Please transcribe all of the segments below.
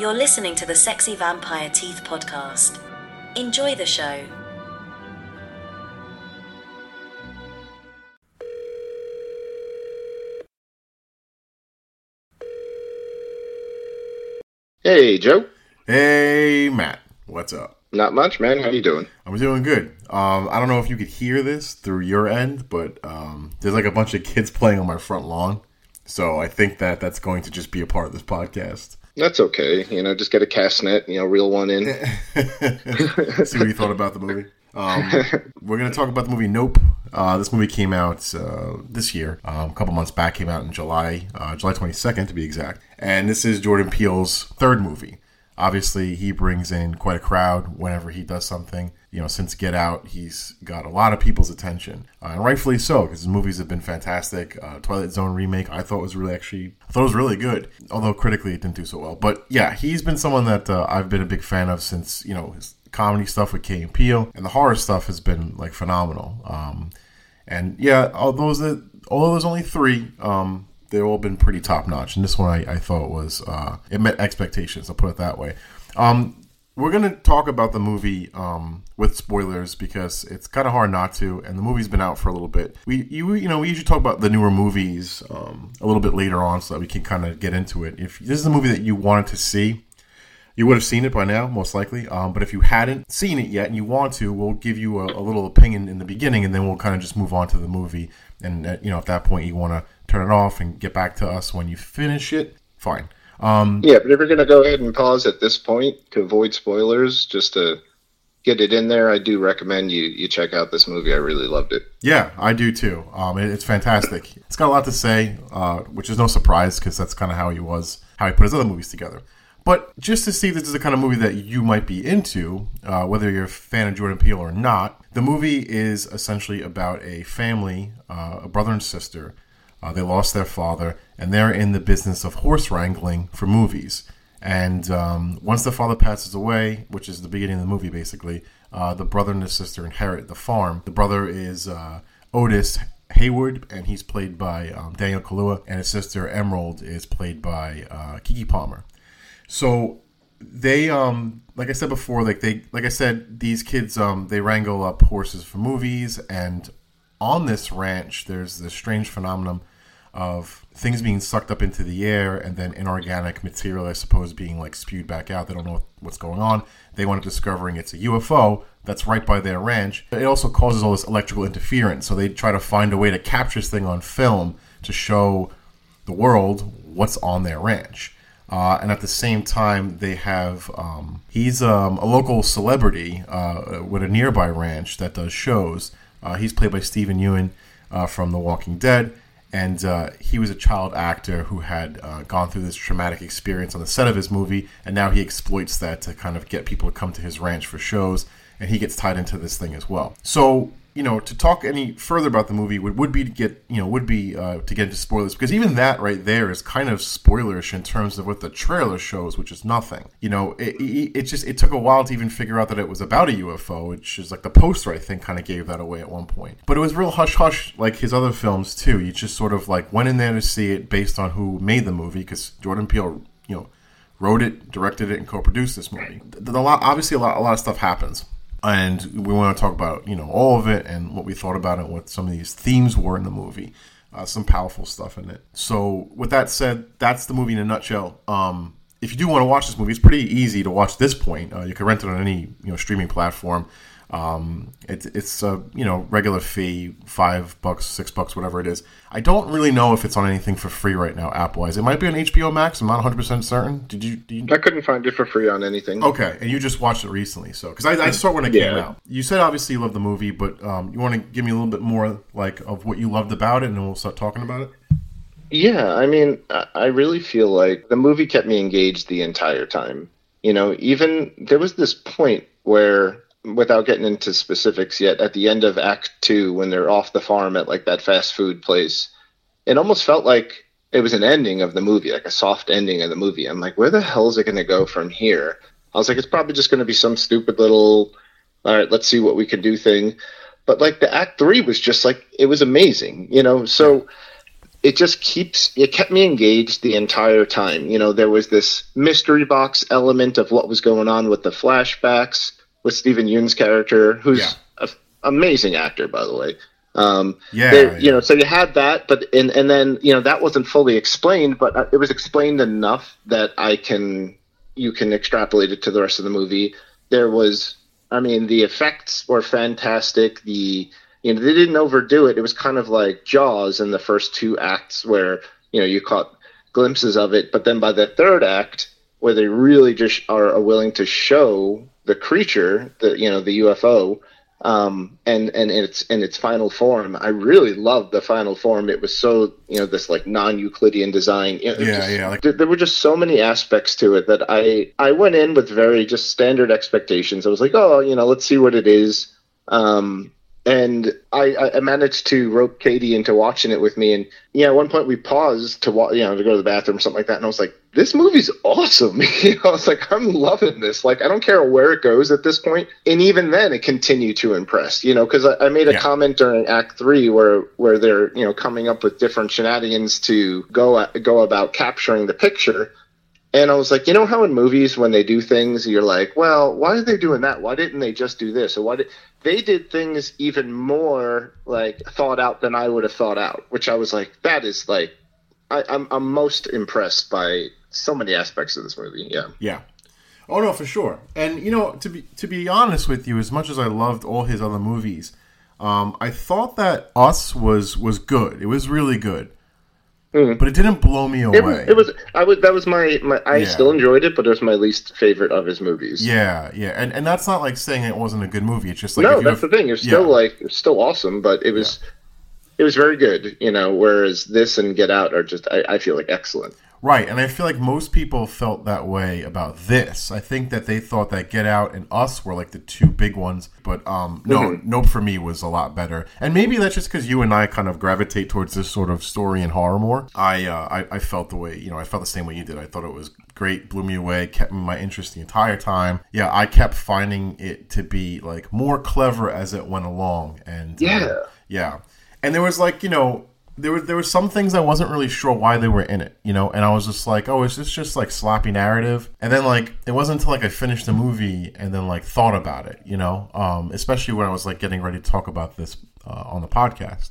You're listening to the Sexy Vampire Teeth podcast. Enjoy the show. Hey, Joe. Hey, Matt. What's up? Not much, man. How you doing? I'm doing good. Um, I don't know if you could hear this through your end, but um, there's like a bunch of kids playing on my front lawn. So I think that that's going to just be a part of this podcast. That's okay. You know, just get a cast net, you know, reel one in. See what you thought about the movie. Um, we're going to talk about the movie Nope. Uh, this movie came out uh, this year, um, a couple months back. Came out in July, uh, July 22nd to be exact. And this is Jordan Peele's third movie. Obviously, he brings in quite a crowd whenever he does something. You know, since Get Out, he's got a lot of people's attention, uh, and rightfully so because his movies have been fantastic. Uh, Twilight Zone remake, I thought was really actually, I thought was really good, although critically it didn't do so well. But yeah, he's been someone that uh, I've been a big fan of since you know his comedy stuff with Key and Peele, and the horror stuff has been like phenomenal. Um, and yeah, although that although there's only three, um, they've all been pretty top notch. And this one I, I thought was uh, it met expectations. I'll put it that way. Um, we're gonna talk about the movie um, with spoilers because it's kind of hard not to, and the movie's been out for a little bit. We you you know we usually talk about the newer movies um, a little bit later on so that we can kind of get into it. If this is a movie that you wanted to see, you would have seen it by now, most likely. Um, but if you hadn't seen it yet and you want to, we'll give you a, a little opinion in the beginning, and then we'll kind of just move on to the movie. And uh, you know, at that point, you want to turn it off and get back to us when you finish it. Fine. Um, yeah, but if you're going to go ahead and pause at this point to avoid spoilers, just to get it in there, I do recommend you you check out this movie. I really loved it. Yeah, I do too. Um, it, it's fantastic. It's got a lot to say, uh, which is no surprise because that's kind of how he was, how he put his other movies together. But just to see if this is the kind of movie that you might be into, uh, whether you're a fan of Jordan Peele or not, the movie is essentially about a family, uh, a brother and sister. Uh, they lost their father, and they're in the business of horse wrangling for movies. And um, once the father passes away, which is the beginning of the movie, basically, uh, the brother and the sister inherit the farm. The brother is uh, Otis Haywood, and he's played by um, Daniel Kaluuya, and his sister Emerald is played by uh, Keke Palmer. So they um like I said before, like they like I said, these kids um they wrangle up horses for movies and on this ranch there's this strange phenomenon of things being sucked up into the air and then inorganic material I suppose being like spewed back out. They don't know what's going on. They wind up discovering it's a UFO that's right by their ranch. It also causes all this electrical interference, so they try to find a way to capture this thing on film to show the world what's on their ranch. Uh, and at the same time, they have um, he's um, a local celebrity uh, with a nearby ranch that does shows. Uh, he's played by Steven Yeun uh, from The Walking Dead, and uh, he was a child actor who had uh, gone through this traumatic experience on the set of his movie, and now he exploits that to kind of get people to come to his ranch for shows, and he gets tied into this thing as well. So you know, to talk any further about the movie would, would be to get, you know, would be uh, to get into spoilers because even that right there is kind of spoilerish in terms of what the trailer shows, which is nothing. You know, it, it, it just it took a while to even figure out that it was about a UFO, which is like the poster I think kind of gave that away at one point. But it was real hush hush like his other films too. You just sort of like went in there to see it based on who made the movie because Jordan Peele, you know, wrote it, directed it, and co-produced this movie. The, the, obviously a lot a lot of stuff happens and we want to talk about you know all of it and what we thought about it, what some of these themes were in the movie. Uh, some powerful stuff in it. So, with that said, that's the movie in a nutshell. Um, if you do want to watch this movie, it's pretty easy to watch this point. Uh, you can rent it on any you know streaming platform. Um, it, it's a you know regular fee, five bucks, six bucks, whatever it is. I don't really know if it's on anything for free right now, app wise. It might be on HBO Max. I'm not 100 percent certain. Did you, did you, I couldn't find it for free on anything. Okay, and you just watched it recently, so because I, I, saw it when it yeah. came out. You said obviously you love the movie, but um, you want to give me a little bit more like of what you loved about it, and then we'll start talking about it. Yeah, I mean, I really feel like the movie kept me engaged the entire time. You know, even there was this point where without getting into specifics yet, at the end of Act Two, when they're off the farm at like that fast food place, it almost felt like it was an ending of the movie, like a soft ending of the movie. I'm like, where the hell is it going to go from here? I was like, it's probably just going to be some stupid little, all right, let's see what we can do thing. But like the Act Three was just like it was amazing, you know. So it just keeps it kept me engaged the entire time. You know, there was this mystery box element of what was going on with the flashbacks with Steven Yeun's character, who's Yeah. an amazing actor, by the way. Um, Yeah, there- you know, so you had that, but and and then you know that wasn't fully explained, but uh, it was explained enough that I can you can extrapolate it to the rest of the movie. There was, I mean, the effects were fantastic. The you know they didn't overdo it. It was kind of like Jaws in the first two acts, where you know you caught glimpses of it, but then by the third act, where they really just are willing to show the creature, the you know the UFO, um, and and its in its final form. I really loved the final form. It was so you know this like non-Euclidean design. You know, it Yeah, just- yeah, like- there, there were just so many aspects to it that I I went in with very just standard expectations. I was like, oh, you know, let's see what it is. Um, and I, I managed to rope Katie into watching it with me. And yeah, at one point we paused to wa- you know to go to the bathroom or something like that. And I was like, this movie's awesome. you know, I was like, I'm loving this. Like, I don't care where it goes at this point. And even then, it continued to impress. You know, because I, I made a Yeah. comment during Act Three where where they're you know coming up with different shenanigans to go at, go about capturing the picture. And I was like, you know how in movies when they do things, you're like, well, why are they doing that? Why didn't they just do this? Or why did they did things even more like thought out than I would have thought out? Which I was like, that is like, I, I'm I'm most impressed by so many aspects of this movie. Yeah, Yeah. Oh no, for sure. And you know, to be to be honest with you, as much as I loved all his other movies, um, I thought that Us was was good. It was really good, Mm. but it didn't blow me away. it was, it was I was that was my, my I Yeah. still enjoyed it, but it was my least favorite of his movies. Yeah, yeah, and and that's not like saying it wasn't a good movie. It's just like no, that's have- the thing. It's still yeah. like it's still awesome, but it was it was very good. You know, whereas this and Get Out are just I, I feel like excellent. Right, and I feel like most people felt that way about this. I think that they thought that Get Out and Us were like the two big ones, but um, no, Mm-hmm. Nope for me was a lot better. And maybe that's just because you and I kind of gravitate towards this sort of story and horror more. I, uh, I I felt the way you know I felt the same way you did. I thought it was great, blew me away, kept my interest the entire time. Yeah, I kept finding it to be like more clever as it went along, and uh, Yeah. yeah. And there was like, you know, there were there were some things I wasn't really sure why they were in it, you know, and I was just like, oh, is this just like sloppy narrative? And then like it wasn't until like I finished the movie and then like thought about it, you know, um, especially when I was like getting ready to talk about this uh, on the podcast,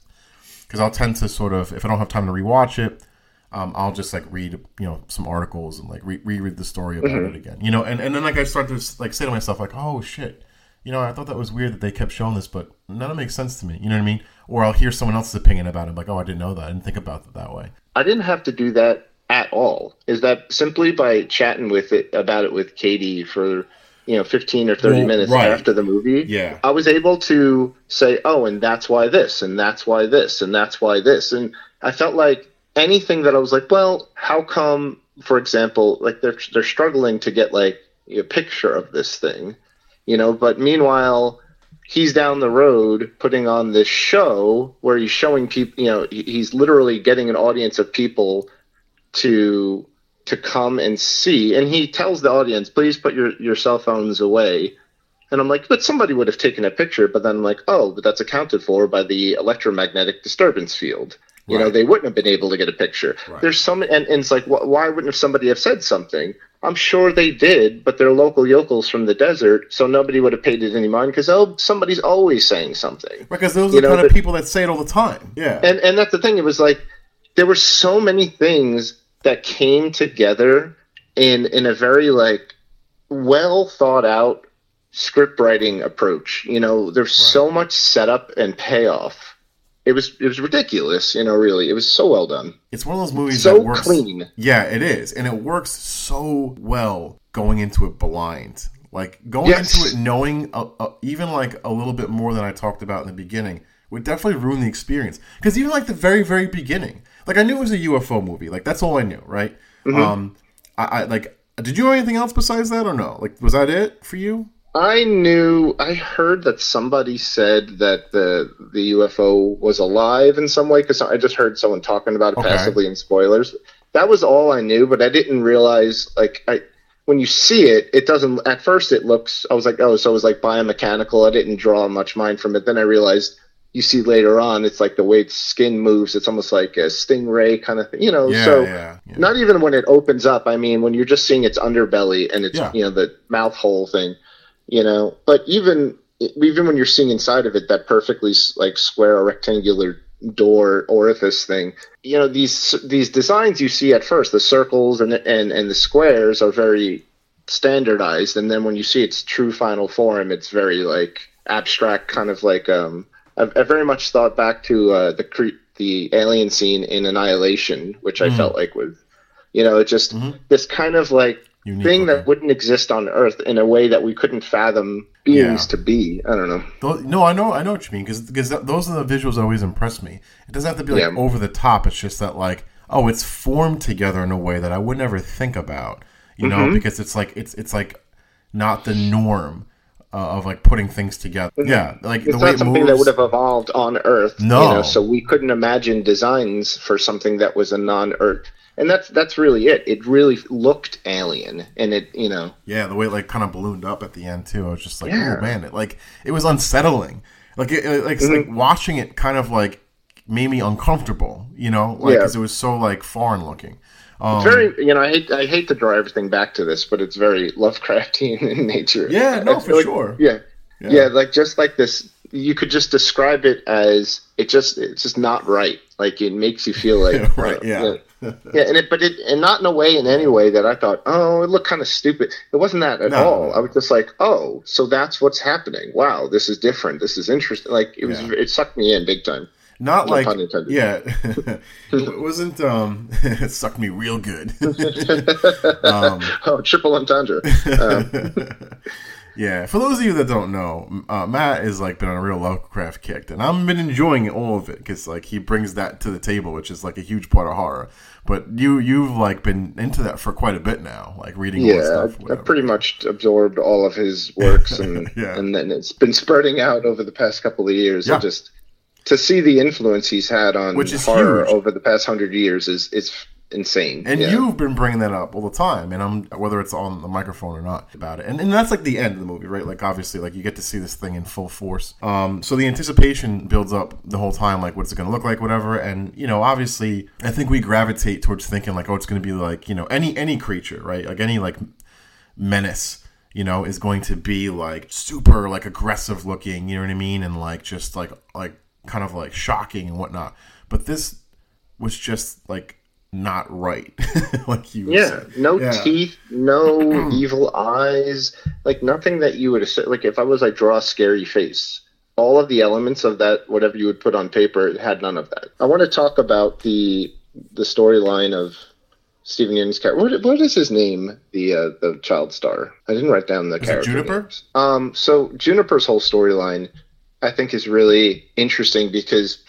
because I'll tend to sort of if I don't have time to rewatch it. Um, I'll just like read, you know, some articles and like re- reread the story about it again, you know, and, and then like I start to like say to myself like, oh shit, you know, I thought that was weird that they kept showing this, but none of it makes sense to me. You know what I mean? Or I'll hear someone else's opinion about it, like, oh, I didn't know that. I didn't think about it that way. I didn't have to do that at all. Is that simply by chatting with it about it with Katie for you know 15 or 30 Well, minutes right. after the movie? Yeah. I was able to say, "Oh, and that's why this, and that's why this, and that's why this." And I felt like anything that I was like, "Well, how come for example, like they're they're struggling to get like a picture of this thing." You know, but meanwhile, he's down the road putting on this show where he's showing people you know he's literally getting an audience of people to to come and see. And he tells the audience please put your your cell phones away. And i'm like but somebody would have taken a picture. But then i'm like oh but that's accounted for by the electromagnetic disturbance field you know they wouldn't have been able to get a picture Right. there's some and, and it's like wh- why wouldn't somebody have said something i'm sure they did but they're local yokels from the desert so nobody would have paid it any mind because oh somebody's always saying something Because those You are the know, kind of people that say it all the time. Yeah. and and that's the thing. It was like there were so many things that came together in in a very like well thought out script writing approach. You know, there's so much setup and payoff. It was it was ridiculous. You know, really, it was so well done, it's one of those movies so that works. clean. Yeah, it is. And it works so well going into it blind. Like going Yes. into it knowing a, a, even like a little bit more than I talked about in the beginning would definitely ruin the experience. Because even like the very, very beginning, like I knew it was a UFO movie. Like that's all I knew, right? Mm-hmm. Um, I, I like. Did you know anything else besides that or no? Like, was that it for you? I knew. I heard that somebody said that the the UFO was alive in some way because I just heard someone talking about it Okay. passively in spoilers. That was all I knew, but I didn't realize like I when you see it, it doesn't. At first, it looks. I was like, oh, so it was like biomechanical. I didn't draw much mind from it. Then I realized you see later on, it's like the way its skin moves. It's almost like a stingray kind of thing, you know. Yeah, so yeah, yeah. not even when it opens up. I mean, when you're just seeing its underbelly and it's you know the mouth hole thing, you know. But even even when you're seeing inside of it, that perfectly like square or rectangular door orifice thing, you know these these designs you see at first, the circles and and and the squares are very standardized, and then when you see its true final form, it's very like abstract, kind of like um. I, I very much thought back to uh, the cre- the alien scene in Annihilation, which I Mhm. felt like was, you know, it just Mhm. this kind of like Unique thing looking. that wouldn't exist on Earth in a way that we couldn't fathom beings Yeah. to be. I don't know. No, I know, I know what you mean because because those are the visuals that always impress me. It doesn't have to be like Yeah. over the top. It's just that like, oh, it's formed together in a way that I would never think about. You know, Mm-hmm. because it's like it's it's like not the norm uh, of like putting things together. Yeah, like. It's the way it something moves. that would have evolved on Earth. No. you know, so we couldn't imagine designs for something that was a non-Earth. And that's that's really it. It really looked alien, and it you know Yeah, the way it like kind of ballooned up at the end too. I was just like, Yeah. oh man, it like it was unsettling. Like it, it- like, it's Mm-hmm. like watching it kind of like made me uncomfortable. You know, like Yeah. because it was so like foreign looking. Um, very you know I hate I hate to draw everything back to this, but it's very Lovecraftian in nature. Yeah, no, for like- sure. Yeah. Yeah. yeah, like just like this, you could just describe it as it just it's just not right. Like it makes you feel like Right, uh, yeah. yeah, and it but it and not in a way in any way that I thought oh it looked kind of stupid. It wasn't that at No. all. I was just like oh so that's what's happening. Wow, this is different. This is interesting. Like it was Yeah. it sucked me in big time. Not No like yeah, it wasn't. Um, it sucked me real good. um, Oh, triple entendre. Um, yeah, for those of you that don't know, uh, Matt is like been on a real Lovecraft kick, and I've been enjoying all of it because like he brings that to the table, which is like a huge part of horror. But you you've like been into that for quite a bit now, like reading all yeah, stuff. I've, pretty much absorbed all of his works, and Yeah. and then it's been spreading out over the past couple of years. Yeah. And just to see the influence he's had on Which is horror huge. over the past hundred years is is insane. And yeah. you've been bringing that up all the time, and I'm whether it's on the microphone or not about it. And, and that's like the end of the movie, right? Like obviously, like you get to see this thing in full force. Um, so the anticipation builds up the whole time, like what's it going to look like, whatever. And you know, obviously, I think we gravitate towards thinking like, oh, it's going to be like you know any any creature, right? Like any like menace you know is going to be like super like aggressive looking you know what i mean and like just like like kind of like shocking and whatnot but this was just like not right like you Yeah, said no Yeah. teeth, no evil eyes, like nothing that you would have said. Like if I was like draw a scary face, all of the elements of that, whatever you would put on paper, it had none of that. I want to talk about the the storyline of Steven Yeun's character. What, what is his name? The uh, the child star. I didn't write down the Is character. Juniper? names. Um. So Juniper's whole storyline, I think, is really interesting because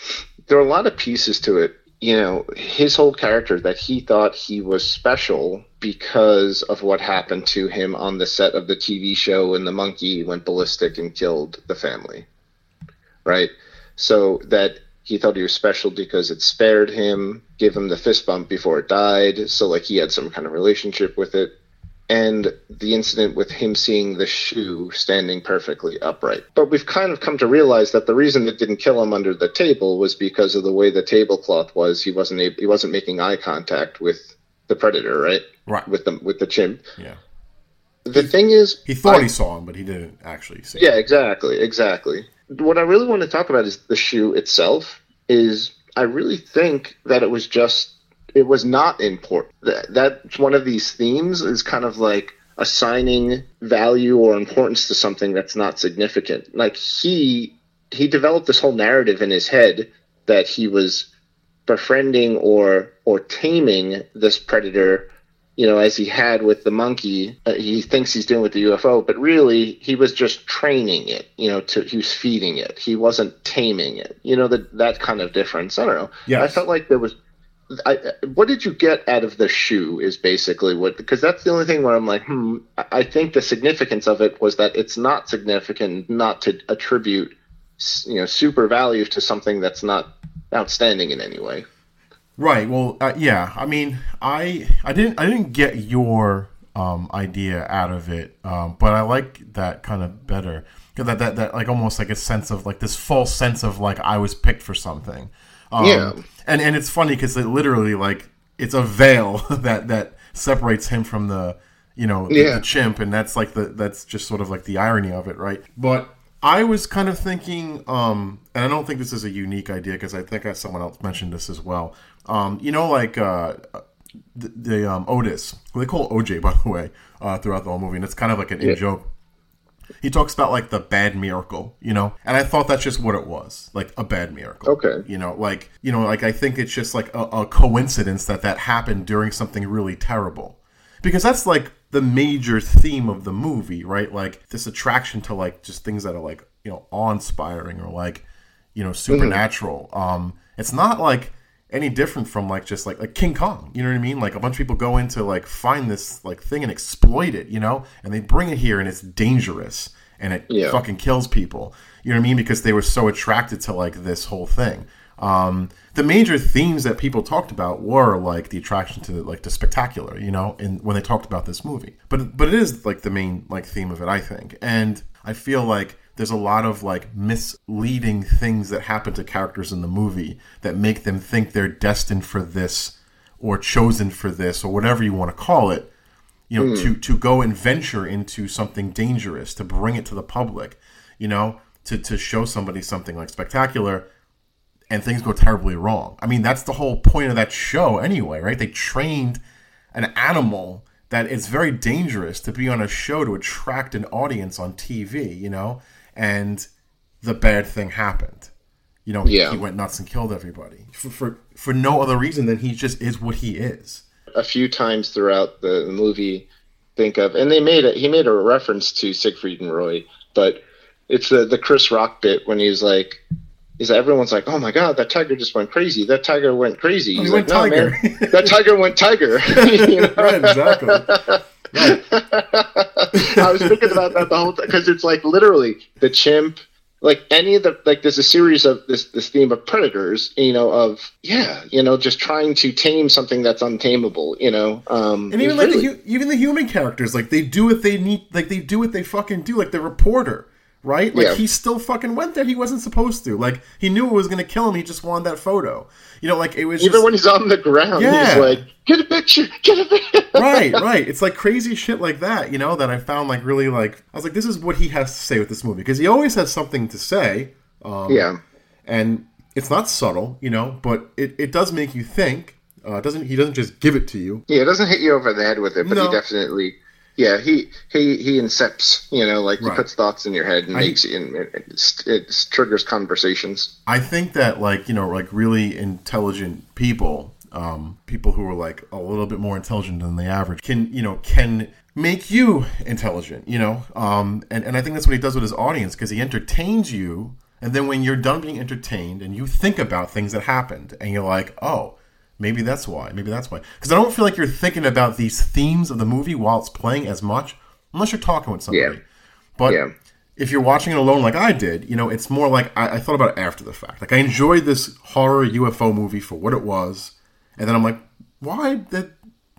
there are a lot of pieces to it. You know, his whole character that he thought he was special because of what happened to him on the set of the TV show when the monkey went ballistic and killed the family. Right? So that he thought he was special because it spared him, gave him the fist bump before it died. So, like, he had some kind of relationship with it and the incident with him seeing the shoe standing perfectly upright. But we've kind of come to realize that the reason it didn't kill him under the table was because of the way the tablecloth was. He wasn't able, he wasn't making eye contact with the predator, right? right With the with the chimp. yeah The thing is, he thought I- he saw him but he didn't actually see yeah, exactly, exactly. What I really want to talk about is the shoe itself. Is I really think that it was just it was not important. That that's one of these themes is kind of like assigning value or importance to something that's not significant. Like he he developed this whole narrative in his head that he was befriending or or taming this predator you know, as he had with the monkey, uh, he thinks he's doing with the UFO, but really he was just training it. You know, to he was feeding it. He wasn't taming it. You know, that that kind of difference. I don't know. Yeah, I felt like there was. I, what did you get out of the shoe? Is basically what because that's the only thing where I'm like, hmm. I- I think the significance of it was that it's not significant, not to attribute, you know, super value to something that's not outstanding in any way. Right. Well, uh, yeah. I mean, I I didn't I didn't get your um, idea out of it, um, but I like that kind of better. That, that that like almost like a sense of like this false sense of like I was picked for something. Um, Yeah. and and it's funny because it literally like it's a veil that that separates him from the you know the, Yeah. the chimp, and that's like the that's just sort of like the irony of it, right? But I was kind of thinking, um, and I don't think this is a unique idea because I think I, someone else mentioned this as well. Um, you know, like uh, the, the um, Otis, they call OJ, by the way, uh, throughout the whole movie, and it's kind of like an in joke. He talks about like the bad miracle, you know, and I thought that's just what it was, like a bad miracle. Okay. You know, like you know, like I think it's just like a, a coincidence that that happened during something really terrible, because that's like the major theme of the movie, right? Like this attraction to like just things that are like you know awe-inspiring or like you know supernatural. Um, it's not like any different from like just like like King Kong. You know what I mean? Like a bunch of people go in to like find this like thing and exploit it, you know, and they bring it here and it's dangerous and it Yeah. fucking kills people. You know what I mean? Because they were so attracted to like this whole thing. Um, the major themes that people talked about were like the attraction to like the spectacular, you know, and when they talked about this movie. But but it is like the main like theme of it, I think. And I feel like there's a lot of like misleading things that happen to characters in the movie that make them think they're destined for this or chosen for this or whatever you want to call it you know to hmm. to go and venture into something dangerous to bring it to the public you know to to show somebody something like spectacular and things go terribly wrong. I mean that's the whole point of that show anyway right? They trained an animal that is very dangerous to be on a show to attract an audience on tv you know and the bad thing happened you know Yeah. he went nuts and killed everybody for, for for no other reason than he just is what he is a few times throughout the movie think of and they made it he made a reference to Siegfried and Roy but it's the the Chris Rock bit when he's like is everyone's like oh my god that tiger just went crazy that tiger went crazy Oh, he he's went like no tiger." man that tiger went tiger You know? right exactly I was thinking about that the whole time because it's like literally the chimp, like any of the like. There's a series of this this theme of predators, you know, of yeah, you know, just trying to tame something that's untamable, you know. Um, And even like really- the even the human characters, like they do what they need, like they do what they fucking do. Like the reporter, right? Like Yeah. he still fucking went there. He wasn't supposed to. Like he knew it was gonna kill him. He just wanted that photo. You know, like it was even just, when he's on the ground, Yeah. he's like, "Get a picture, get a picture." right, right. It's like crazy shit like that. You know that I found like really like I was like, this is what he has to say with this movie because he always has something to say. Um, yeah, and it's not subtle, you know, but it, it does make you think. Uh, doesn't he doesn't just give it to you? yeah. It doesn't hit you over the head with it, but No. he definitely. Yeah, he he he incepts, you know, like he puts thoughts in your head and I- makes and it, it triggers conversations. I think that like you know like really intelligent people, um, people who are like a little bit more intelligent than the average, can you know can make you intelligent, you know, um, and and I think that's what he does with his audience because he entertains you, and then when you're done being entertained and you think about things that happened, and you're like, oh. Maybe that's why. Maybe that's why. Because I don't feel like you're thinking about these themes of the movie while it's playing as much, unless you're talking with somebody. Yeah. But Yeah. if you're watching it alone like I did, you know, it's more like I, I thought about it after the fact. Like I enjoyed this horror UFO movie for what it was, and then I'm like, why did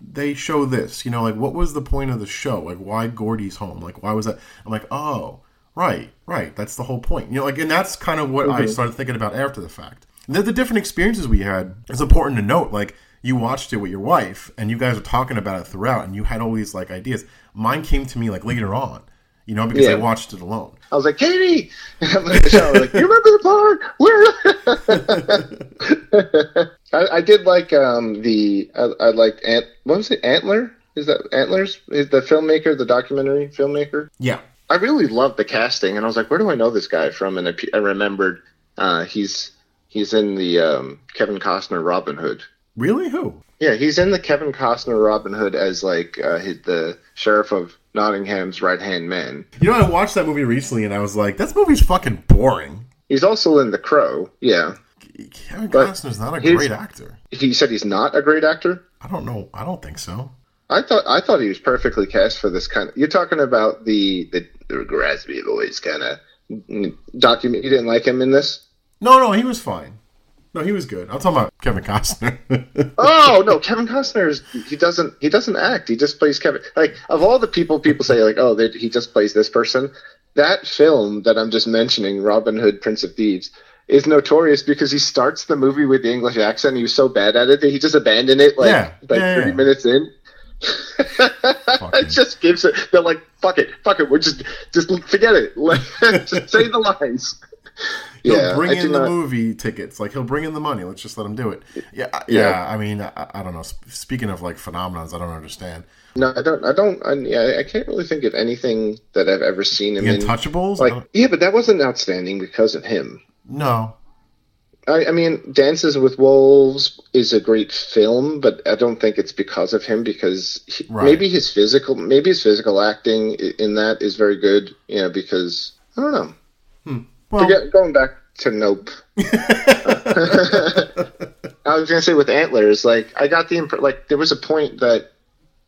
they show this? You know, like what was the point of the show? Like why Gordy's home? Like why was that? I'm like, oh, right, right. That's the whole point. You know, like and that's kind of what I mm-hmm. started thinking about after the fact. The, the different experiences we had is important to note. Like you watched it with your wife, and you guys were talking about it throughout, and you had all these like ideas. Mine came to me like later on. You know, because I watched it alone. I was like, Katie, the shower, like, you remember the part where? I, I did like um, the I, I liked Ant. What was it? Antler? Is that Antlers? Is the filmmaker, the documentary filmmaker? Yeah. I really loved the casting, and I was like, where do I know this guy from? And I, I remembered uh, he's he's in the um, Kevin Costner Robin Hood. Really? Who? Yeah, he's in the Kevin Costner Robin Hood as like uh, his, the sheriff of Nottingham's right hand man. You know, I watched that movie recently, and I was like, "That movie's fucking boring." He's also in The Crow. Yeah, Kevin But Costner's not a great actor. he said he's not a great actor. I don't know. I don't think so. I thought I thought he was perfectly cast for this kind of. You're talking about the the, the raspy voice kind of document. You didn't like him in this? No, no, he was fine. No, he was good. I'm talking about Kevin Costner. oh no, Kevin Costner is he doesn't he doesn't act. He just plays Kevin. Like of all the people, people say like, oh, they, he just plays this person. That film that I'm just mentioning, Robin Hood, Prince of Thieves, is notorious because he starts the movie with the English accent. he was so bad at it that he just abandoned it like Yeah, like yeah, 30 yeah. minutes in. it just gives it. They're like, fuck it, fuck it. We're just just forget it. Just say the lines. He'll yeah, bring I in the not- movie tickets. Like he'll bring in the money. Let's just let him do it. Yeah, Yeah. yeah. I mean, I, I don't know. Speaking of like phenomenons, I don't understand. No, I don't. I don't. I, yeah, I can't really think of anything that I've ever seen him The in. Untouchables. I Like, yeah, but that wasn't outstanding because of him. no, I, I mean, Dances with Wolves is a great film, but I don't think it's because of him. Because he, Right. maybe his physical, maybe his physical acting in that is very good. You know, because I don't know. Hmm. Well, Forget going back to Nope. I was gonna say with antlers, like I got the imp- like there was a point that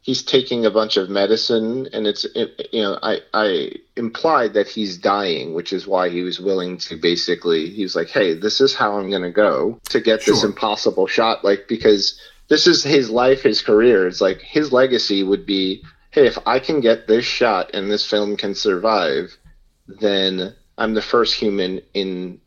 he's taking a bunch of medicine, and it's it, you know I I implied that he's dying, which is why he was willing to basically he was like, hey, this is how I'm gonna go to get this impossible shot, like because this is his life, his career. It's like his legacy would be, hey, if I can get this shot and this film can survive, then I'm the first human in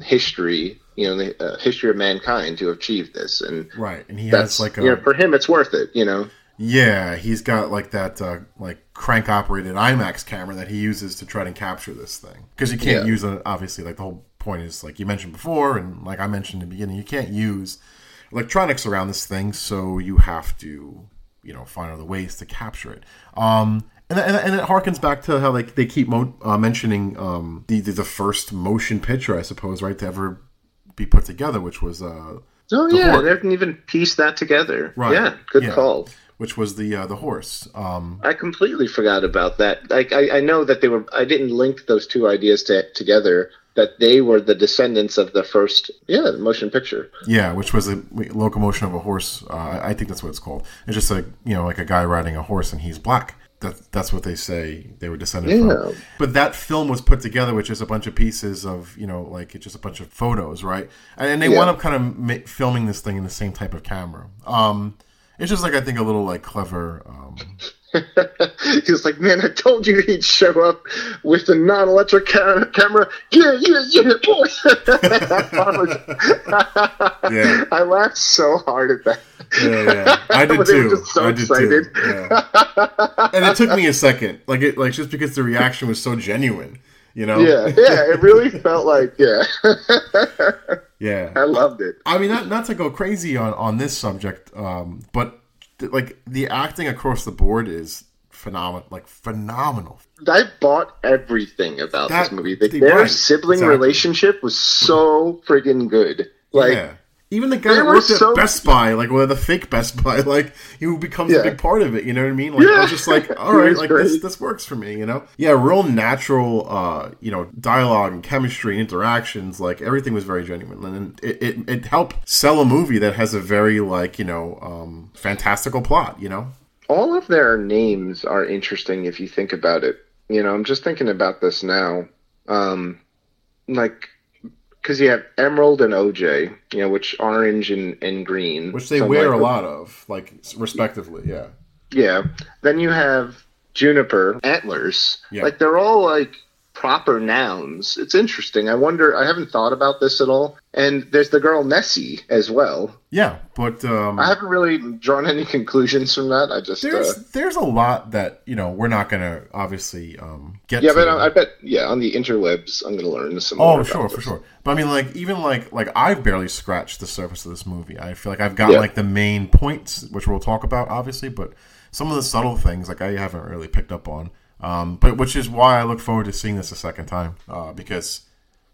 history, you know, the uh, history of mankind to achieve this, and right. And he has like a you know, for him, it's worth it, you know. yeah. He's got like that uh, like crank operated IMAX camera that he uses to try to capture this thing because you can't Yeah. use it. Obviously, like the whole point is like you mentioned before, and like I mentioned in the beginning, you can't use electronics around this thing, so you have to, you know, find other ways to capture it. Um, and, and, and it harkens back to how like they keep mo- uh, mentioning um, the, the the first motion picture, I suppose, right, to ever be put together, which was uh, Oh The yeah, horse. they didn't even piece that together. Right. Yeah, good Yeah. call. which was the uh, the horse. Um, I completely forgot about that. Like I, I know that they were. I didn't link those two ideas to, together. That they were the descendants of the first, yeah, motion picture. yeah, which was a locomotion of a horse. Uh, I think that's what it's called. It's just a you know like a guy riding a horse and he's black. That, that's what they say they were descended Yeah. from. But that film was put together with just a bunch of pieces of you know like it's just a bunch of photos, right? And, and they Yeah. wound up kind of ma- filming this thing in the same type of camera. Um, it's just like I think a little like clever. Um, he was like, "Man, I told you he'd show up with a non-electric ca- camera." Yeah, yeah, yeah, boy. Yeah. I laughed so hard at that. Yeah, yeah. I did too. just so I did excited. too. Yeah. and it took me a second, like it, like just because the reaction was so genuine, you know. Yeah, yeah, it really felt like, yeah, yeah. I loved it. I mean, not not to go crazy on on this subject, um, but like the acting across the board is phenomenal, like phenomenal. I bought everything about That- this movie. They- their right, sibling exactly. relationship was so friggin' good. Like, yeah. Even the guy they that worked at Best Buy, like well, the fake Best Buy, like he becomes a big part of it. You know what I mean? Like I Yeah. was just like, all right, It right, was like this this works for me. You know? Yeah, real natural, uh, you know, dialogue and chemistry and interactions. Like everything was very genuine, and it, it it helped sell a movie that has a very like you know um, fantastical plot. You know? all of their names are interesting if you think about it. You know, I'm just thinking about this now. Um, like, because you have Emerald and OJ, you know, which orange and, and green. Which they So wear like, a lot of, like respectively. Yeah. Yeah. Then you have Juniper, Antlers. Yeah. Like, they're all like proper nouns. It's interesting. I wonder, I haven't thought about this at all. And there's the girl Nessie as well. Yeah, but um, I haven't really drawn any conclusions from that. I just. there's Uh, there's a lot that you know we're not gonna obviously um, get. yeah, but I, I bet, yeah, on the interwebs, I'm going to learn some more. Oh, sure, for this. sure. But I mean, like, even like, like I've barely scratched the surface of this movie. I feel like I've got Yeah. like the main points, which we'll talk about, obviously. But some of the subtle things, like, I haven't really picked up on. Um, but which is why I look forward to seeing this a second time, uh, because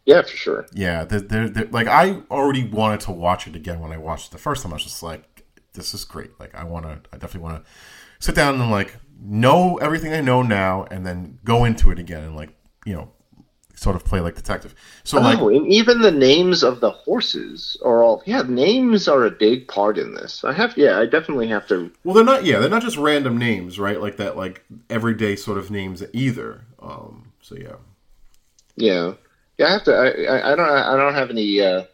Yeah, for sure. yeah, they're, they're, they're- like I already wanted to watch it again when I watched it the first time. I was just like, this is great. Like, I want to, I definitely want to sit down and like know everything I know now, and then go into it again and like, you know, sort of play like detective. So like, oh, and even the names of the horses are all. Yeah, names are a big part in this. I have. Yeah, I definitely have to. Well, they're not. Yeah, they're not just random names, right? Like that, like everyday sort of names either. Um. So yeah. Yeah, yeah. I have to. I. I, don't. I don't have any. Uh,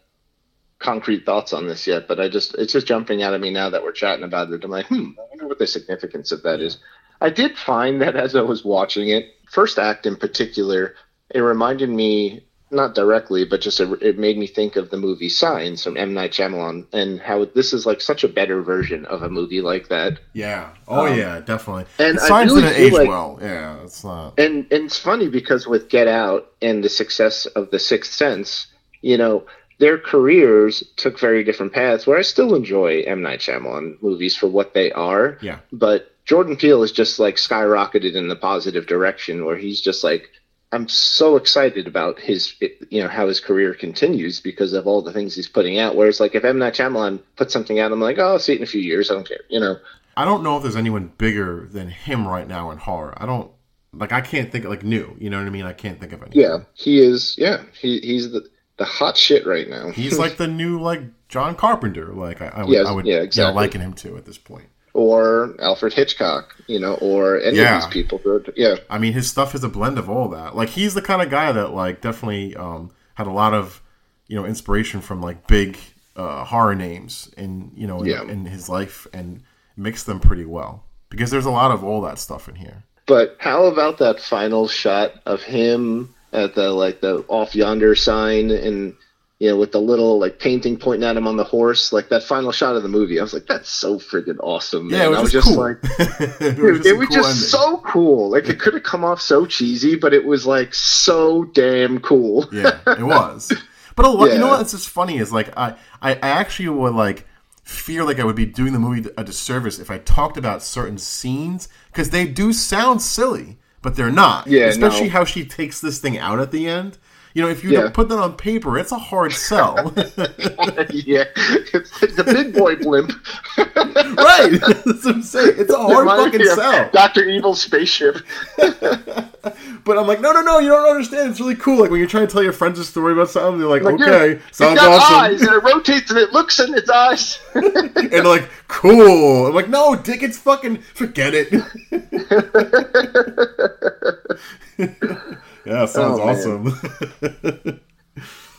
concrete thoughts on this yet, but I just it's just jumping out at me now that we're chatting about it. I'm like, hmm, I wonder what the significance of that is. I did find that as I was watching it, first act in particular, it reminded me not directly, but just a, it made me think of the movie Signs from M Night Shyamalan and how this is like such a better version of a movie like that. Yeah. Oh Um, yeah, definitely. and signs really didn't age like- well. Yeah, it's not. And and it's funny because with Get Out and the success of The Sixth Sense, you know, their careers took very different paths. Where I still enjoy M Night Shyamalan movies for what they are, Yeah. but Jordan Peele is just like skyrocketed in the positive direction where he's just like I'm so excited about his you know how his career continues because of all the things he's putting out whereas like if M Night Shyamalan puts something out I'm like oh I'll see it in a few years I don't care you know I don't know if there's anyone bigger than him right now in horror. I don't like. I can't think of like new. You know what I mean? I can't think of any. yeah he is yeah he he's the the hot shit right now He's like the new like John Carpenter. Like I, I would, Yes, I would yeah, exactly. liken him to at this point. Or Alfred Hitchcock you know or any Yeah. of these people who are- yeah I mean, his stuff is a blend of all that. Like he's the kind of guy that like definitely um, had a lot of you know inspiration from like big uh, horror names in you know in, Yeah. in his life and mixed them pretty well because there's a lot of all that stuff in here. But how about that final shot of him at the like the off yonder sign and you know with the little like painting pointing at him on the horse, like that final shot of the movie? I was like, that's so friggin' awesome. Yeah, it was, I was just, just cool. like, it was it was cool just so cool. Like it could have come off so cheesy, but it was like so damn cool. yeah, it was. But a lot, you know Yeah. what's just funny is like I, I, I actually would like fear like I would be doing the movie a disservice if I talked about certain scenes because they do sound silly, but they're not. Yeah, especially no. how she takes this thing out at the end. You know, if you Yeah. put that on paper, it's a hard sell. yeah, it's like the big boy blimp. right? That's what I'm saying. It's a hard fucking sell. Doctor Evil spaceship. But I'm like, no, no, no, you don't understand. It's really cool. Like when you're trying to tell your friends a story about something, they're like, Like, okay, it's sounds got awesome. eyes and it rotates and it looks in its eyes. and they're like, cool. I'm like, no, Dick, it's fucking forget it. Yeah, sounds Oh, awesome.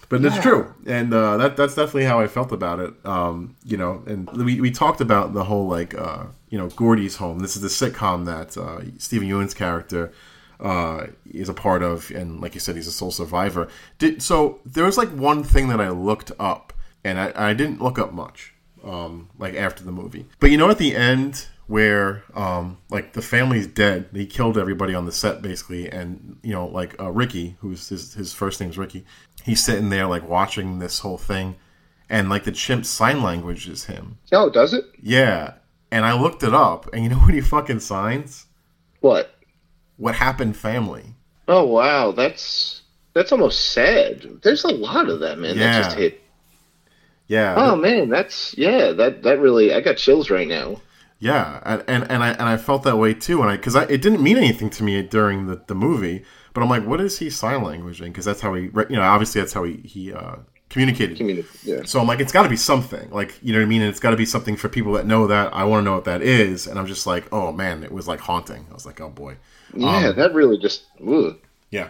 but it's true, and uh, that that's definitely how I felt about it. Um, you know, and we, we talked about the whole like uh, you know Gordy's home. This is the sitcom that uh, Steven Yeun's character uh, is a part of, and like you said, he's a sole survivor. Did so? There was like one thing that I looked up, and I, I didn't look up much um, like after the movie. But you know, at the end where um, like the family's dead, he killed everybody on the set basically, and you know, like uh, Ricky, who's his his first name's Ricky, he's sitting there like watching this whole thing, and like the chimp sign language is him. oh, does it? Yeah, and I looked it up, and you know what he fucking signs? What? What happened, family? Oh wow, that's that's almost sad. There's a lot of that, man. Yeah. That just hit. Yeah, Oh man, that's yeah. That that really, I got chills right now. Yeah, and and, and I and I felt that way too, and I because I it didn't mean anything to me during the, the movie, but I'm like, what is he sign language in? Because that's how he, you know, obviously that's how he he uh, communicated. Communi- yeah. So I'm like, it's got to be something, like you know what I mean, and it's got to be something for people that know that. I want to know what that is, and I'm just like, oh man, it was like haunting. I was like, oh boy, Yeah, um, that really just. Ooh. yeah,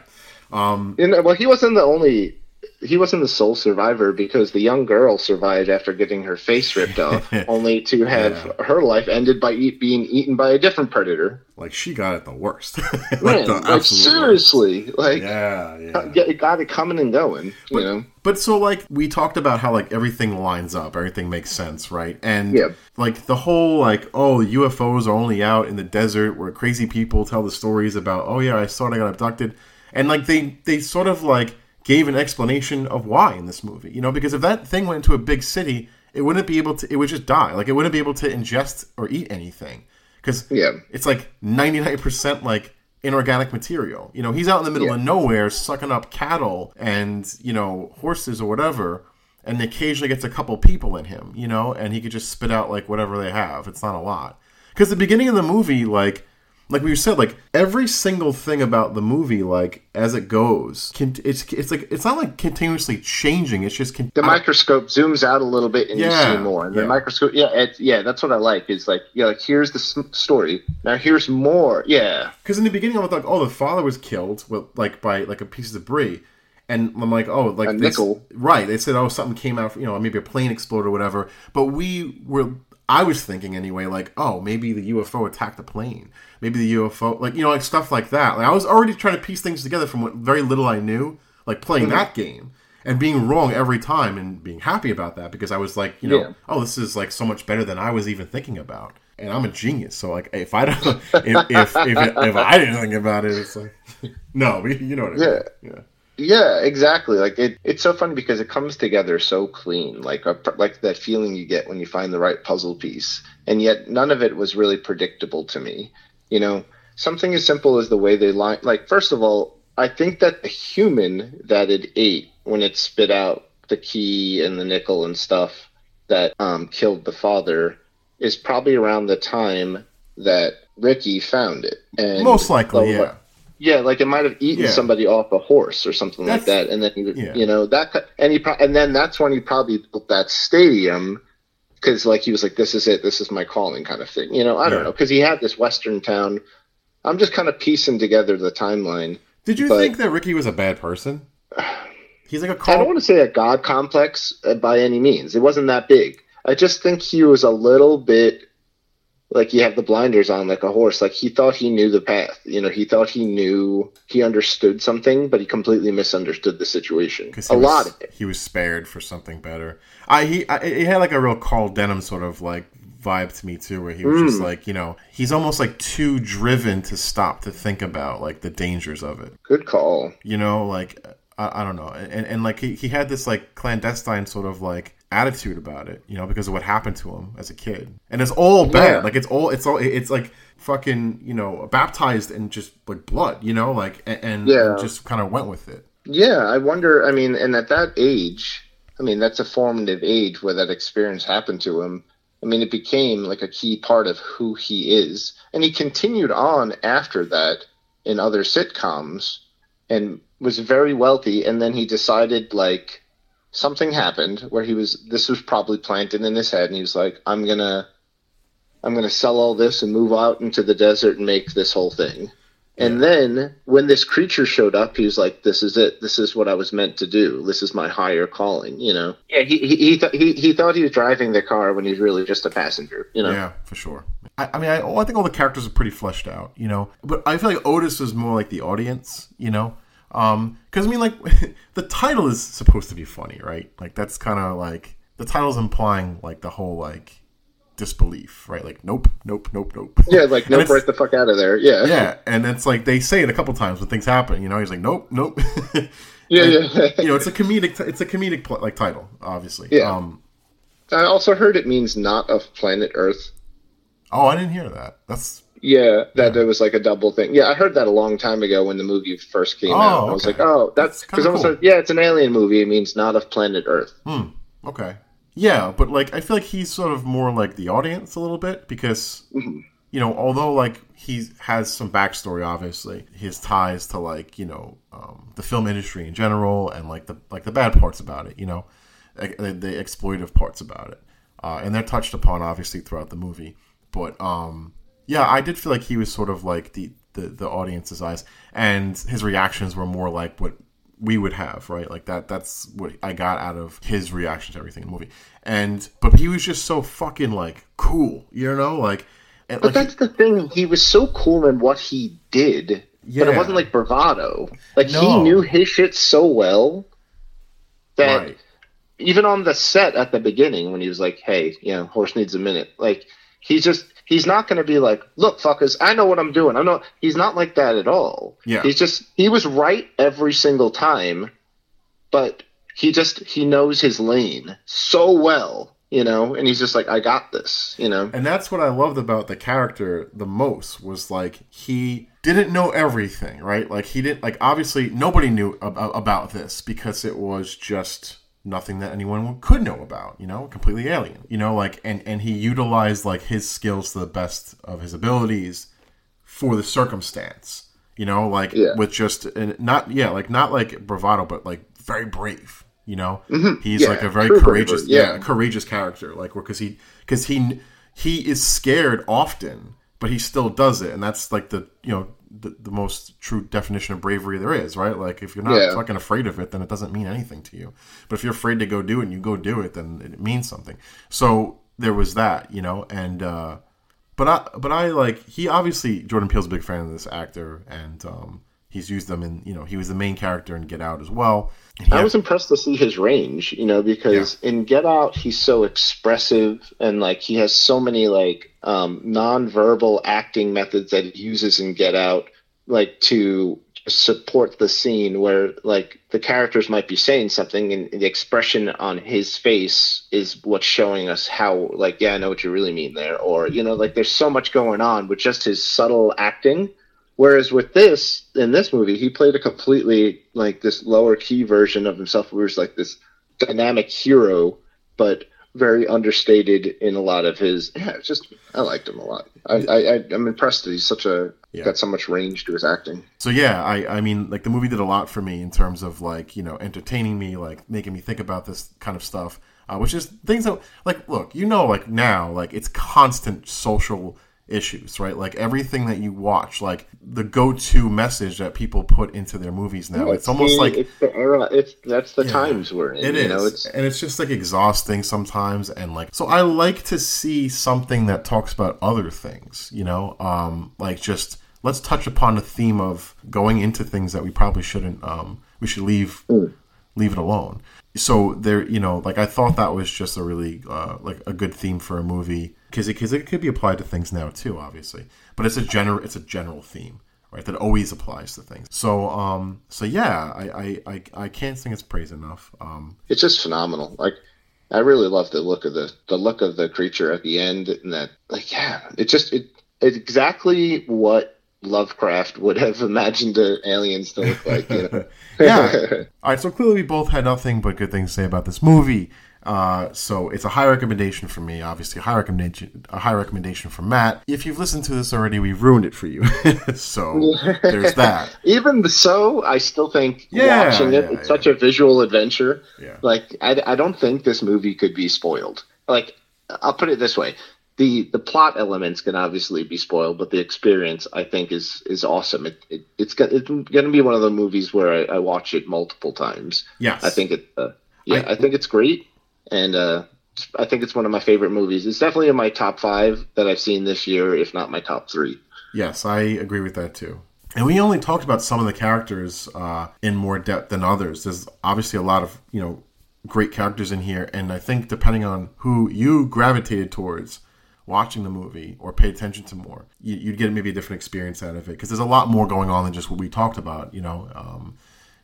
um, And, uh, well, he wasn't the only. He wasn't the sole survivor because the young girl survived after getting her face ripped off, only to have her life ended by eat, being eaten by a different predator. like she got it the worst. like Man, the like, absolute worst. seriously, like Yeah, yeah. yeah, it got it coming and going. You know, But so like we talked about how like everything lines up, everything makes sense, right? And Yeah. like the whole like oh UFOs are only out in the desert where crazy people tell the stories about oh yeah I thought I got abducted, and like they they sort of like gave an explanation of why in this movie, you know, because if that thing went into a big city, it wouldn't be able to, it would just die, like it wouldn't be able to ingest or eat anything, because Yeah. it's like ninety nine percent like inorganic material. You know, he's out in the middle Yeah. of nowhere sucking up cattle and, you know, horses or whatever, and occasionally gets a couple people in him, you know, and he could just spit out like whatever they have. It's not a lot. Because the beginning of the movie, like like we said, like every single thing about the movie, like as it goes, can, it's it's like it's not like continuously changing. It's just con- the microscope zooms out a little bit and Yeah, you see more. And yeah. the microscope, yeah, it's, yeah, that's what I like. Is like, yeah, like here's the story. Now here's more. Yeah, Because in the beginning, I was like, oh, the father was killed with like by like a piece of debris, And I'm like, oh, like A this- nickel. right? They said, oh, something came out, you know, maybe a plane exploded or whatever. But we were, I was thinking anyway, like, oh, maybe the UFO attacked the plane. Maybe the UFO, like, you know, like stuff like that. Like, I was already trying to piece things together from what very little I knew, like playing Mm-hmm. that game and being wrong every time and being happy about that because I was like, you know, Yeah. oh, this is like so much better than I was even thinking about. And I'm a genius, so like, if I don't, if if if, it, if I didn't think about it, it's like, no, you know what I mean? Yeah. yeah. Yeah, exactly. Like it, it's so funny because it comes together so clean, like a, like that feeling you get when you find the right puzzle piece, and yet none of it was really predictable to me. You know, something as simple as the way they line. Like, first of all, I think that the human that it ate when it spit out the key and the nickel and stuff that um, killed the father is probably around the time that Ricky found it. And Most likely, the- yeah. Yeah, like it might have eaten Yeah. somebody off a horse or something like that, and then he, yeah. you know that, and he, pro- and then that's when he probably built that stadium because, like, he was like, "This is it, this is my calling," kind of thing. You know, I don't Yeah. know, because he had this western town. I'm just kind of piecing together the timeline. Did you But- think that Ricky was a bad person? He's like a I call. don't want to say a god complex uh, by any means. It wasn't that big. I just think he was a little bit like you have the blinders on, like a horse. Like he thought he knew the path. You know, he thought he knew he understood something, but he completely misunderstood the situation. A lot of it. He was spared for something better. I he I, it had like a real Carl Denham sort of like vibe to me too, where he was Mm. just like you know he's almost like too driven to stop to think about like the dangers of it. Good call. You know, like I, I don't know, and and like he, he had this like clandestine sort of like attitude about it, you know, because of what happened to him as a kid, and it's all bad. Yeah. Like it's all it's all it's like fucking you know baptized in just like blood, you know, like and, and Yeah. just kind of went with it. Yeah, I wonder. I mean, and at that age, I mean, that's a formative age where that experience happened to him. I mean, it became like a key part of who he is. And he continued on after that in other sitcoms and was very wealthy. And then he decided, like, something happened where he was, this was probably planted in his head. And he was like, I'm going to, I'm going to sell all this and move out into the desert and make this whole thing. And then when this creature showed up, he was like, "This is it. This is what I was meant to do. This is my higher calling." You know? Yeah. He he he, th- he, he thought he was driving the car when he's really just a passenger. You know? Yeah, for sure. I, I mean, I, I think all the characters are pretty fleshed out, you know. But I feel like Otis is more like the audience, you know. Um, because I mean, like the title is supposed to be funny, right? Like that's kind of like the title's implying like the whole like disbelief, right? Like nope, nope, nope, nope. Yeah. Like, nope, right the fuck out of there. Yeah. yeah, and it's like they say it a couple times when things happen. You know, he's like, nope, nope. Yeah. And, yeah. you know, it's a comedic. It's a comedic pl- like title, obviously. Yeah. Um, I also heard it means not of planet Earth. oh, I didn't hear that. That's Yeah, that there was like a double thing. Yeah, I heard that a long time ago when the movie first came Oh, out. I was like, oh, that's because I was like, yeah, it's an alien movie. It means not of planet Earth. Hmm. Okay. Yeah, but like I feel like he's sort of more like the audience a little bit because you know, although like he has some backstory, obviously his ties to like you know um, the film industry in general and like the like the bad parts about it, you know, the, the exploitive parts about it, uh, and they're touched upon obviously throughout the movie. But um, yeah, I did feel like he was sort of like the the, the audience's eyes, and his reactions were more like what we would have, right? Like that that's what I got out of his reaction to everything in the movie. And but he was just so fucking like cool, you know, like and, But like that's the thing. He was so cool in what he did, but it wasn't like bravado. Like he knew his shit so well that right. even on the set at the beginning when he was like, "Hey, you know, horse needs a minute," like he's just he's not going to be like, "Look, fuckers, I know what I'm doing." I'm not. He's not like that at all. Yeah. he's just he was right every single time, but he just he knows his lane so well. You know, and he's just like, I got this. You know, And that's what I loved about the character the most was like he didn't know everything, right? Like he didn't like obviously nobody knew ab- about this because it was just nothing that anyone could know about, you know, completely alien. You know, like and and he utilized like his skills to the best of his abilities for the circumstance. You know, like Yeah. with just and not yeah, like not like bravado but like very brave. You know, he's Mm-hmm. Yeah, like a very true courageous, yeah, yeah. courageous character like because he because he he is scared often but he still does it, and that's like the you know the, the most true definition of bravery there is, right? Like if you're not Yeah. fucking afraid of it, then it doesn't mean anything to you. But if you're afraid to go do it and you go do it, then it means something. So there was that, you know, and uh, but I but I like he obviously Jordan Peele's a big fan of this actor, and um, he's used them in you know he was the main character in Get Out as well. And I had- was impressed to see his range, you know, because in Get Out he's so expressive and like he has so many like um non-verbal acting methods that he uses in Get Out like to support the scene where like the characters might be saying something and the expression on his face is what's showing us how like yeah I know what you really mean there or you know like there's so much going on with just his subtle acting Whereas with this, in this movie, he played a completely like this lower key version of himself, where he's like this dynamic hero, but very understated in a lot of his. Yeah, just I liked him a lot. I, I, I I'm impressed that he's such a Yeah. got so much range to his acting. So yeah, I I mean like the movie did a lot for me in terms of like you know entertaining me, like making me think about this kind of stuff, uh, which is things that like look you know like now like it's constant social issues right like everything that you watch like the go-to message that people put into their movies now it's almost the- like it's the era. It's that's the Yeah. times we're in. It you is, know, it's and it's just like exhausting sometimes, and like so. I like to see something that talks about other things, you know, um, like just let's touch upon the theme of going into things that we probably shouldn't. Um, we should leave leave it alone. So there, you know, like I thought that was just a really uh, like a good theme for a movie because it, cause it could be applied to things now too, obviously. But it's a general it's a general theme, right? That always applies to things. So um, so yeah, I I, I, I can't sing its praise enough. Um, it's just phenomenal. Like I really love the look of the the look of the creature at the end, and that like yeah, it just it it's exactly what Lovecraft would have imagined the aliens to look like. You know? yeah. All right. So clearly, we both had nothing but good things to say about this movie. Uh, so it's a high recommendation for me. Obviously, a high recommendation. A high recommendation for Matt. If you've listened to this already, we've ruined it for you. so there's that. Even so, I still think Yeah, watching it, yeah, it's such a visual adventure. Yeah. Like I, I don't think this movie could be spoiled. Like I'll put it this way: the the plot elements can obviously be spoiled, but the experience I think is is awesome. It, it it's go- it's going to be one of the movies where I, I watch it multiple times. Yes. I think it. Uh, yeah, I- I, think it's great, and uh, I think it's one of my favorite movies. It's definitely in my top five that I've seen this year, if not my top three. Yes, I agree with that too. And we only talked about some of the characters uh, in more depth than others. There's obviously a lot of you know great characters in here, and I think depending on who you gravitated towards watching the movie or pay attention to more, you, you'd get maybe a different experience out of it because there's a lot more going on than just what we talked about. You know, um,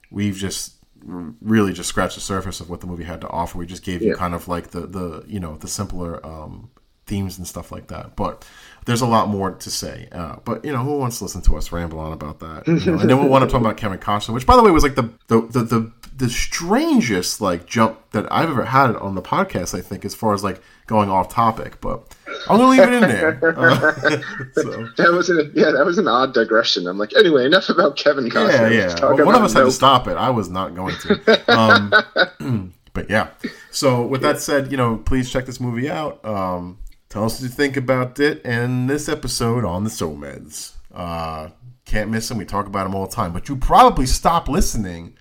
we've just really just scratched the surface of what the movie had to offer. We just gave you kind of like the the you know the simpler um, themes and stuff like that. But there's a lot more to say. Uh, but you know, who wants to listen to us ramble on about that? You know? and then we'll want to talk about Kevin Costner, which by the way was like the the, the the the strangest like jump that I've ever had on the podcast. I think as far as like going off topic, but I'm gonna leave it in there. Uh, so. That was an yeah, that was an odd digression. I'm like, anyway, enough about Kevin Costner. Yeah, yeah. Well, one of us had to stop it. I was not going to. Um, but yeah. So with that said, you know, please check this movie out. Um, tell us what you think about it. And this episode on the Someds. Uh, can't miss them. We talk about them all the time. But you probably stop listening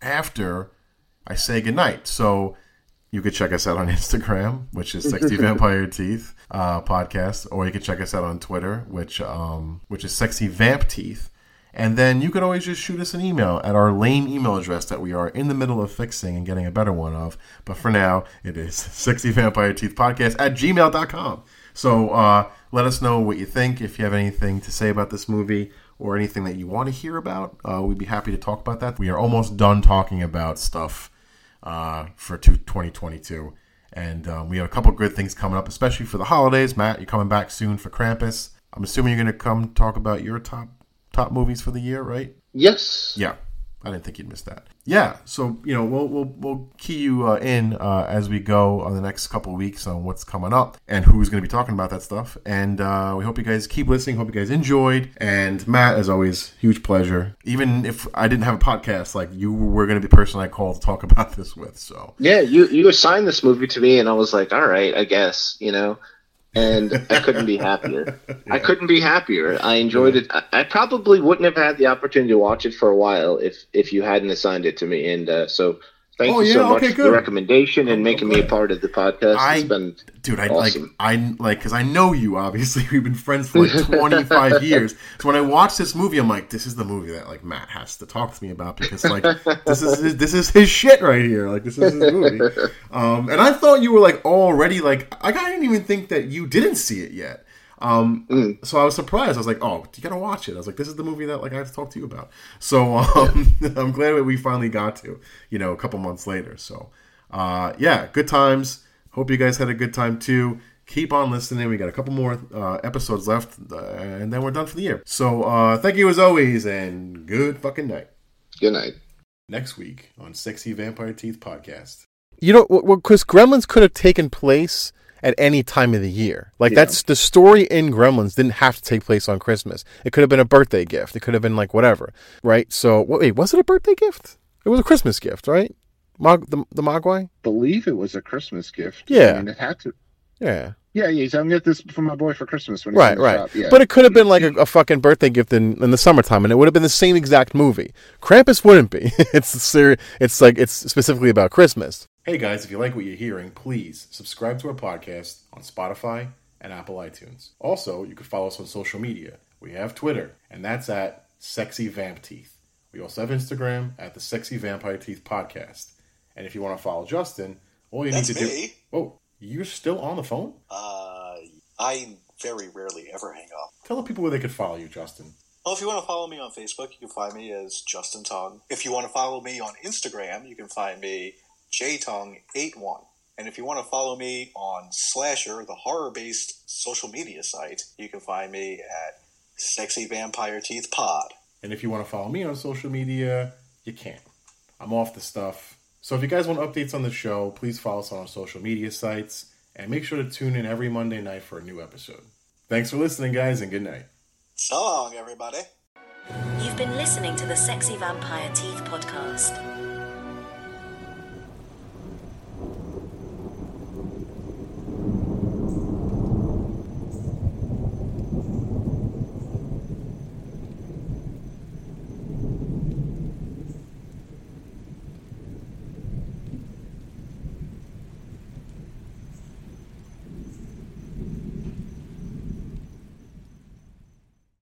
after I say goodnight. So you could check us out on Instagram, which is Sexy Vampire Teeth uh, podcast, or you can check us out on Twitter, which um, which is Sexy Vamp Teeth. And then you could always just shoot us an email at our lame email address that we are in the middle of fixing and getting a better one of. But for now, it is Sexy Vampire Teeth Podcast at gmail.com. So uh, let us know what you think. If you have anything to say about this movie or anything that you want to hear about, uh, we'd be happy to talk about that. We are almost done talking about stuff uh, for two- 2022. And um, we have a couple good things coming up, especially for the holidays. Matt, you're coming back soon for Krampus. I'm assuming you're going to come talk about your top top movies for the year, right? Yes. Yeah, I didn't think you'd miss that. Yeah, so you know we'll we'll, we'll key you uh, in uh, as we go on the next couple weeks on what's coming up and who's going to be talking about that stuff. And uh, we hope you guys keep listening. Hope you guys enjoyed. And Matt, as always, huge pleasure. Even if I didn't have a podcast, like you were going to be the person I called to talk about this with. So Yeah, you you assigned this movie to me, and I was like, all right, I guess you know. And I couldn't be happier. I couldn't be happier. I enjoyed it. I, I probably wouldn't have had the opportunity to watch it for a while if if you hadn't assigned it to me. And uh, so, thank Oh, you yeah, so much okay, for the good. recommendation and making me a part of the podcast. I- it's been Dude, I Awesome. like I like because I know you. Obviously, we've been friends for like twenty five years. So when I watch this movie, I'm like, this is the movie that like Matt has to talk to me about because like this is his, this is his shit right here. Like this is his movie. Um, and I thought you were like already like I didn't even think that you didn't see it yet. Um, Mm. so I was surprised. I was like, "Oh, you gotta watch it." I was like, "This is the movie that like I have to talk to you about." So um, I'm glad that we finally got to, you know, a couple months later. So uh, yeah, good times. Hope you guys had a good time too. Keep on listening. We got a couple more uh, episodes left, uh, and then we're done for the year. So uh, thank you as always, and good fucking night. good night. Next week on Sexy Vampire Teeth podcast. You know, because Gremlins could have taken place at any time of the year. Like Yeah. that's the story in Gremlins didn't have to take place on Christmas. It could have been a birthday gift. It could have been like whatever, right? So wait, was it a birthday gift? It was a Christmas gift, right? Mog the the Mogwai. Believe it was a Christmas gift. Yeah. I mean, it had to. Yeah, Yeah, yeah. So I'm get this for my boy for Christmas when he's right, right. Yeah. But it could have been like a, a fucking birthday gift in, in the summertime, and it would have been the same exact movie. Krampus wouldn't be. it's ser- It's like it's specifically about Christmas. Hey guys, if you like what you're hearing, please subscribe to our podcast on Spotify and Apple iTunes. Also, you can follow us on social media. We have Twitter, and that's at Sexy Vamp Teeth. We also have Instagram at the Sexy Vampire Teeth Podcast. And if you want to follow Justin, all you That's need to me. do. Oh, you're still on the phone? Uh, I very rarely ever hang up. Tell the people where they could follow you, Justin. Well, if you want to follow me on Facebook, you can find me as Justin Tong. If you want to follow me on Instagram, you can find me jtong81. And if you want to follow me on Slasher, the horror-based social media site, you can find me at Sexy Vampire Teeth Pod. And if you want to follow me on social media, you can. I'm off the stuff. So if you guys want updates on the show, please follow us on our social media sites and make sure to tune in every Monday night for a new episode. Thanks for listening, guys, and good night. So long, everybody. You've been listening to the Sexy Vampire Teeth podcast.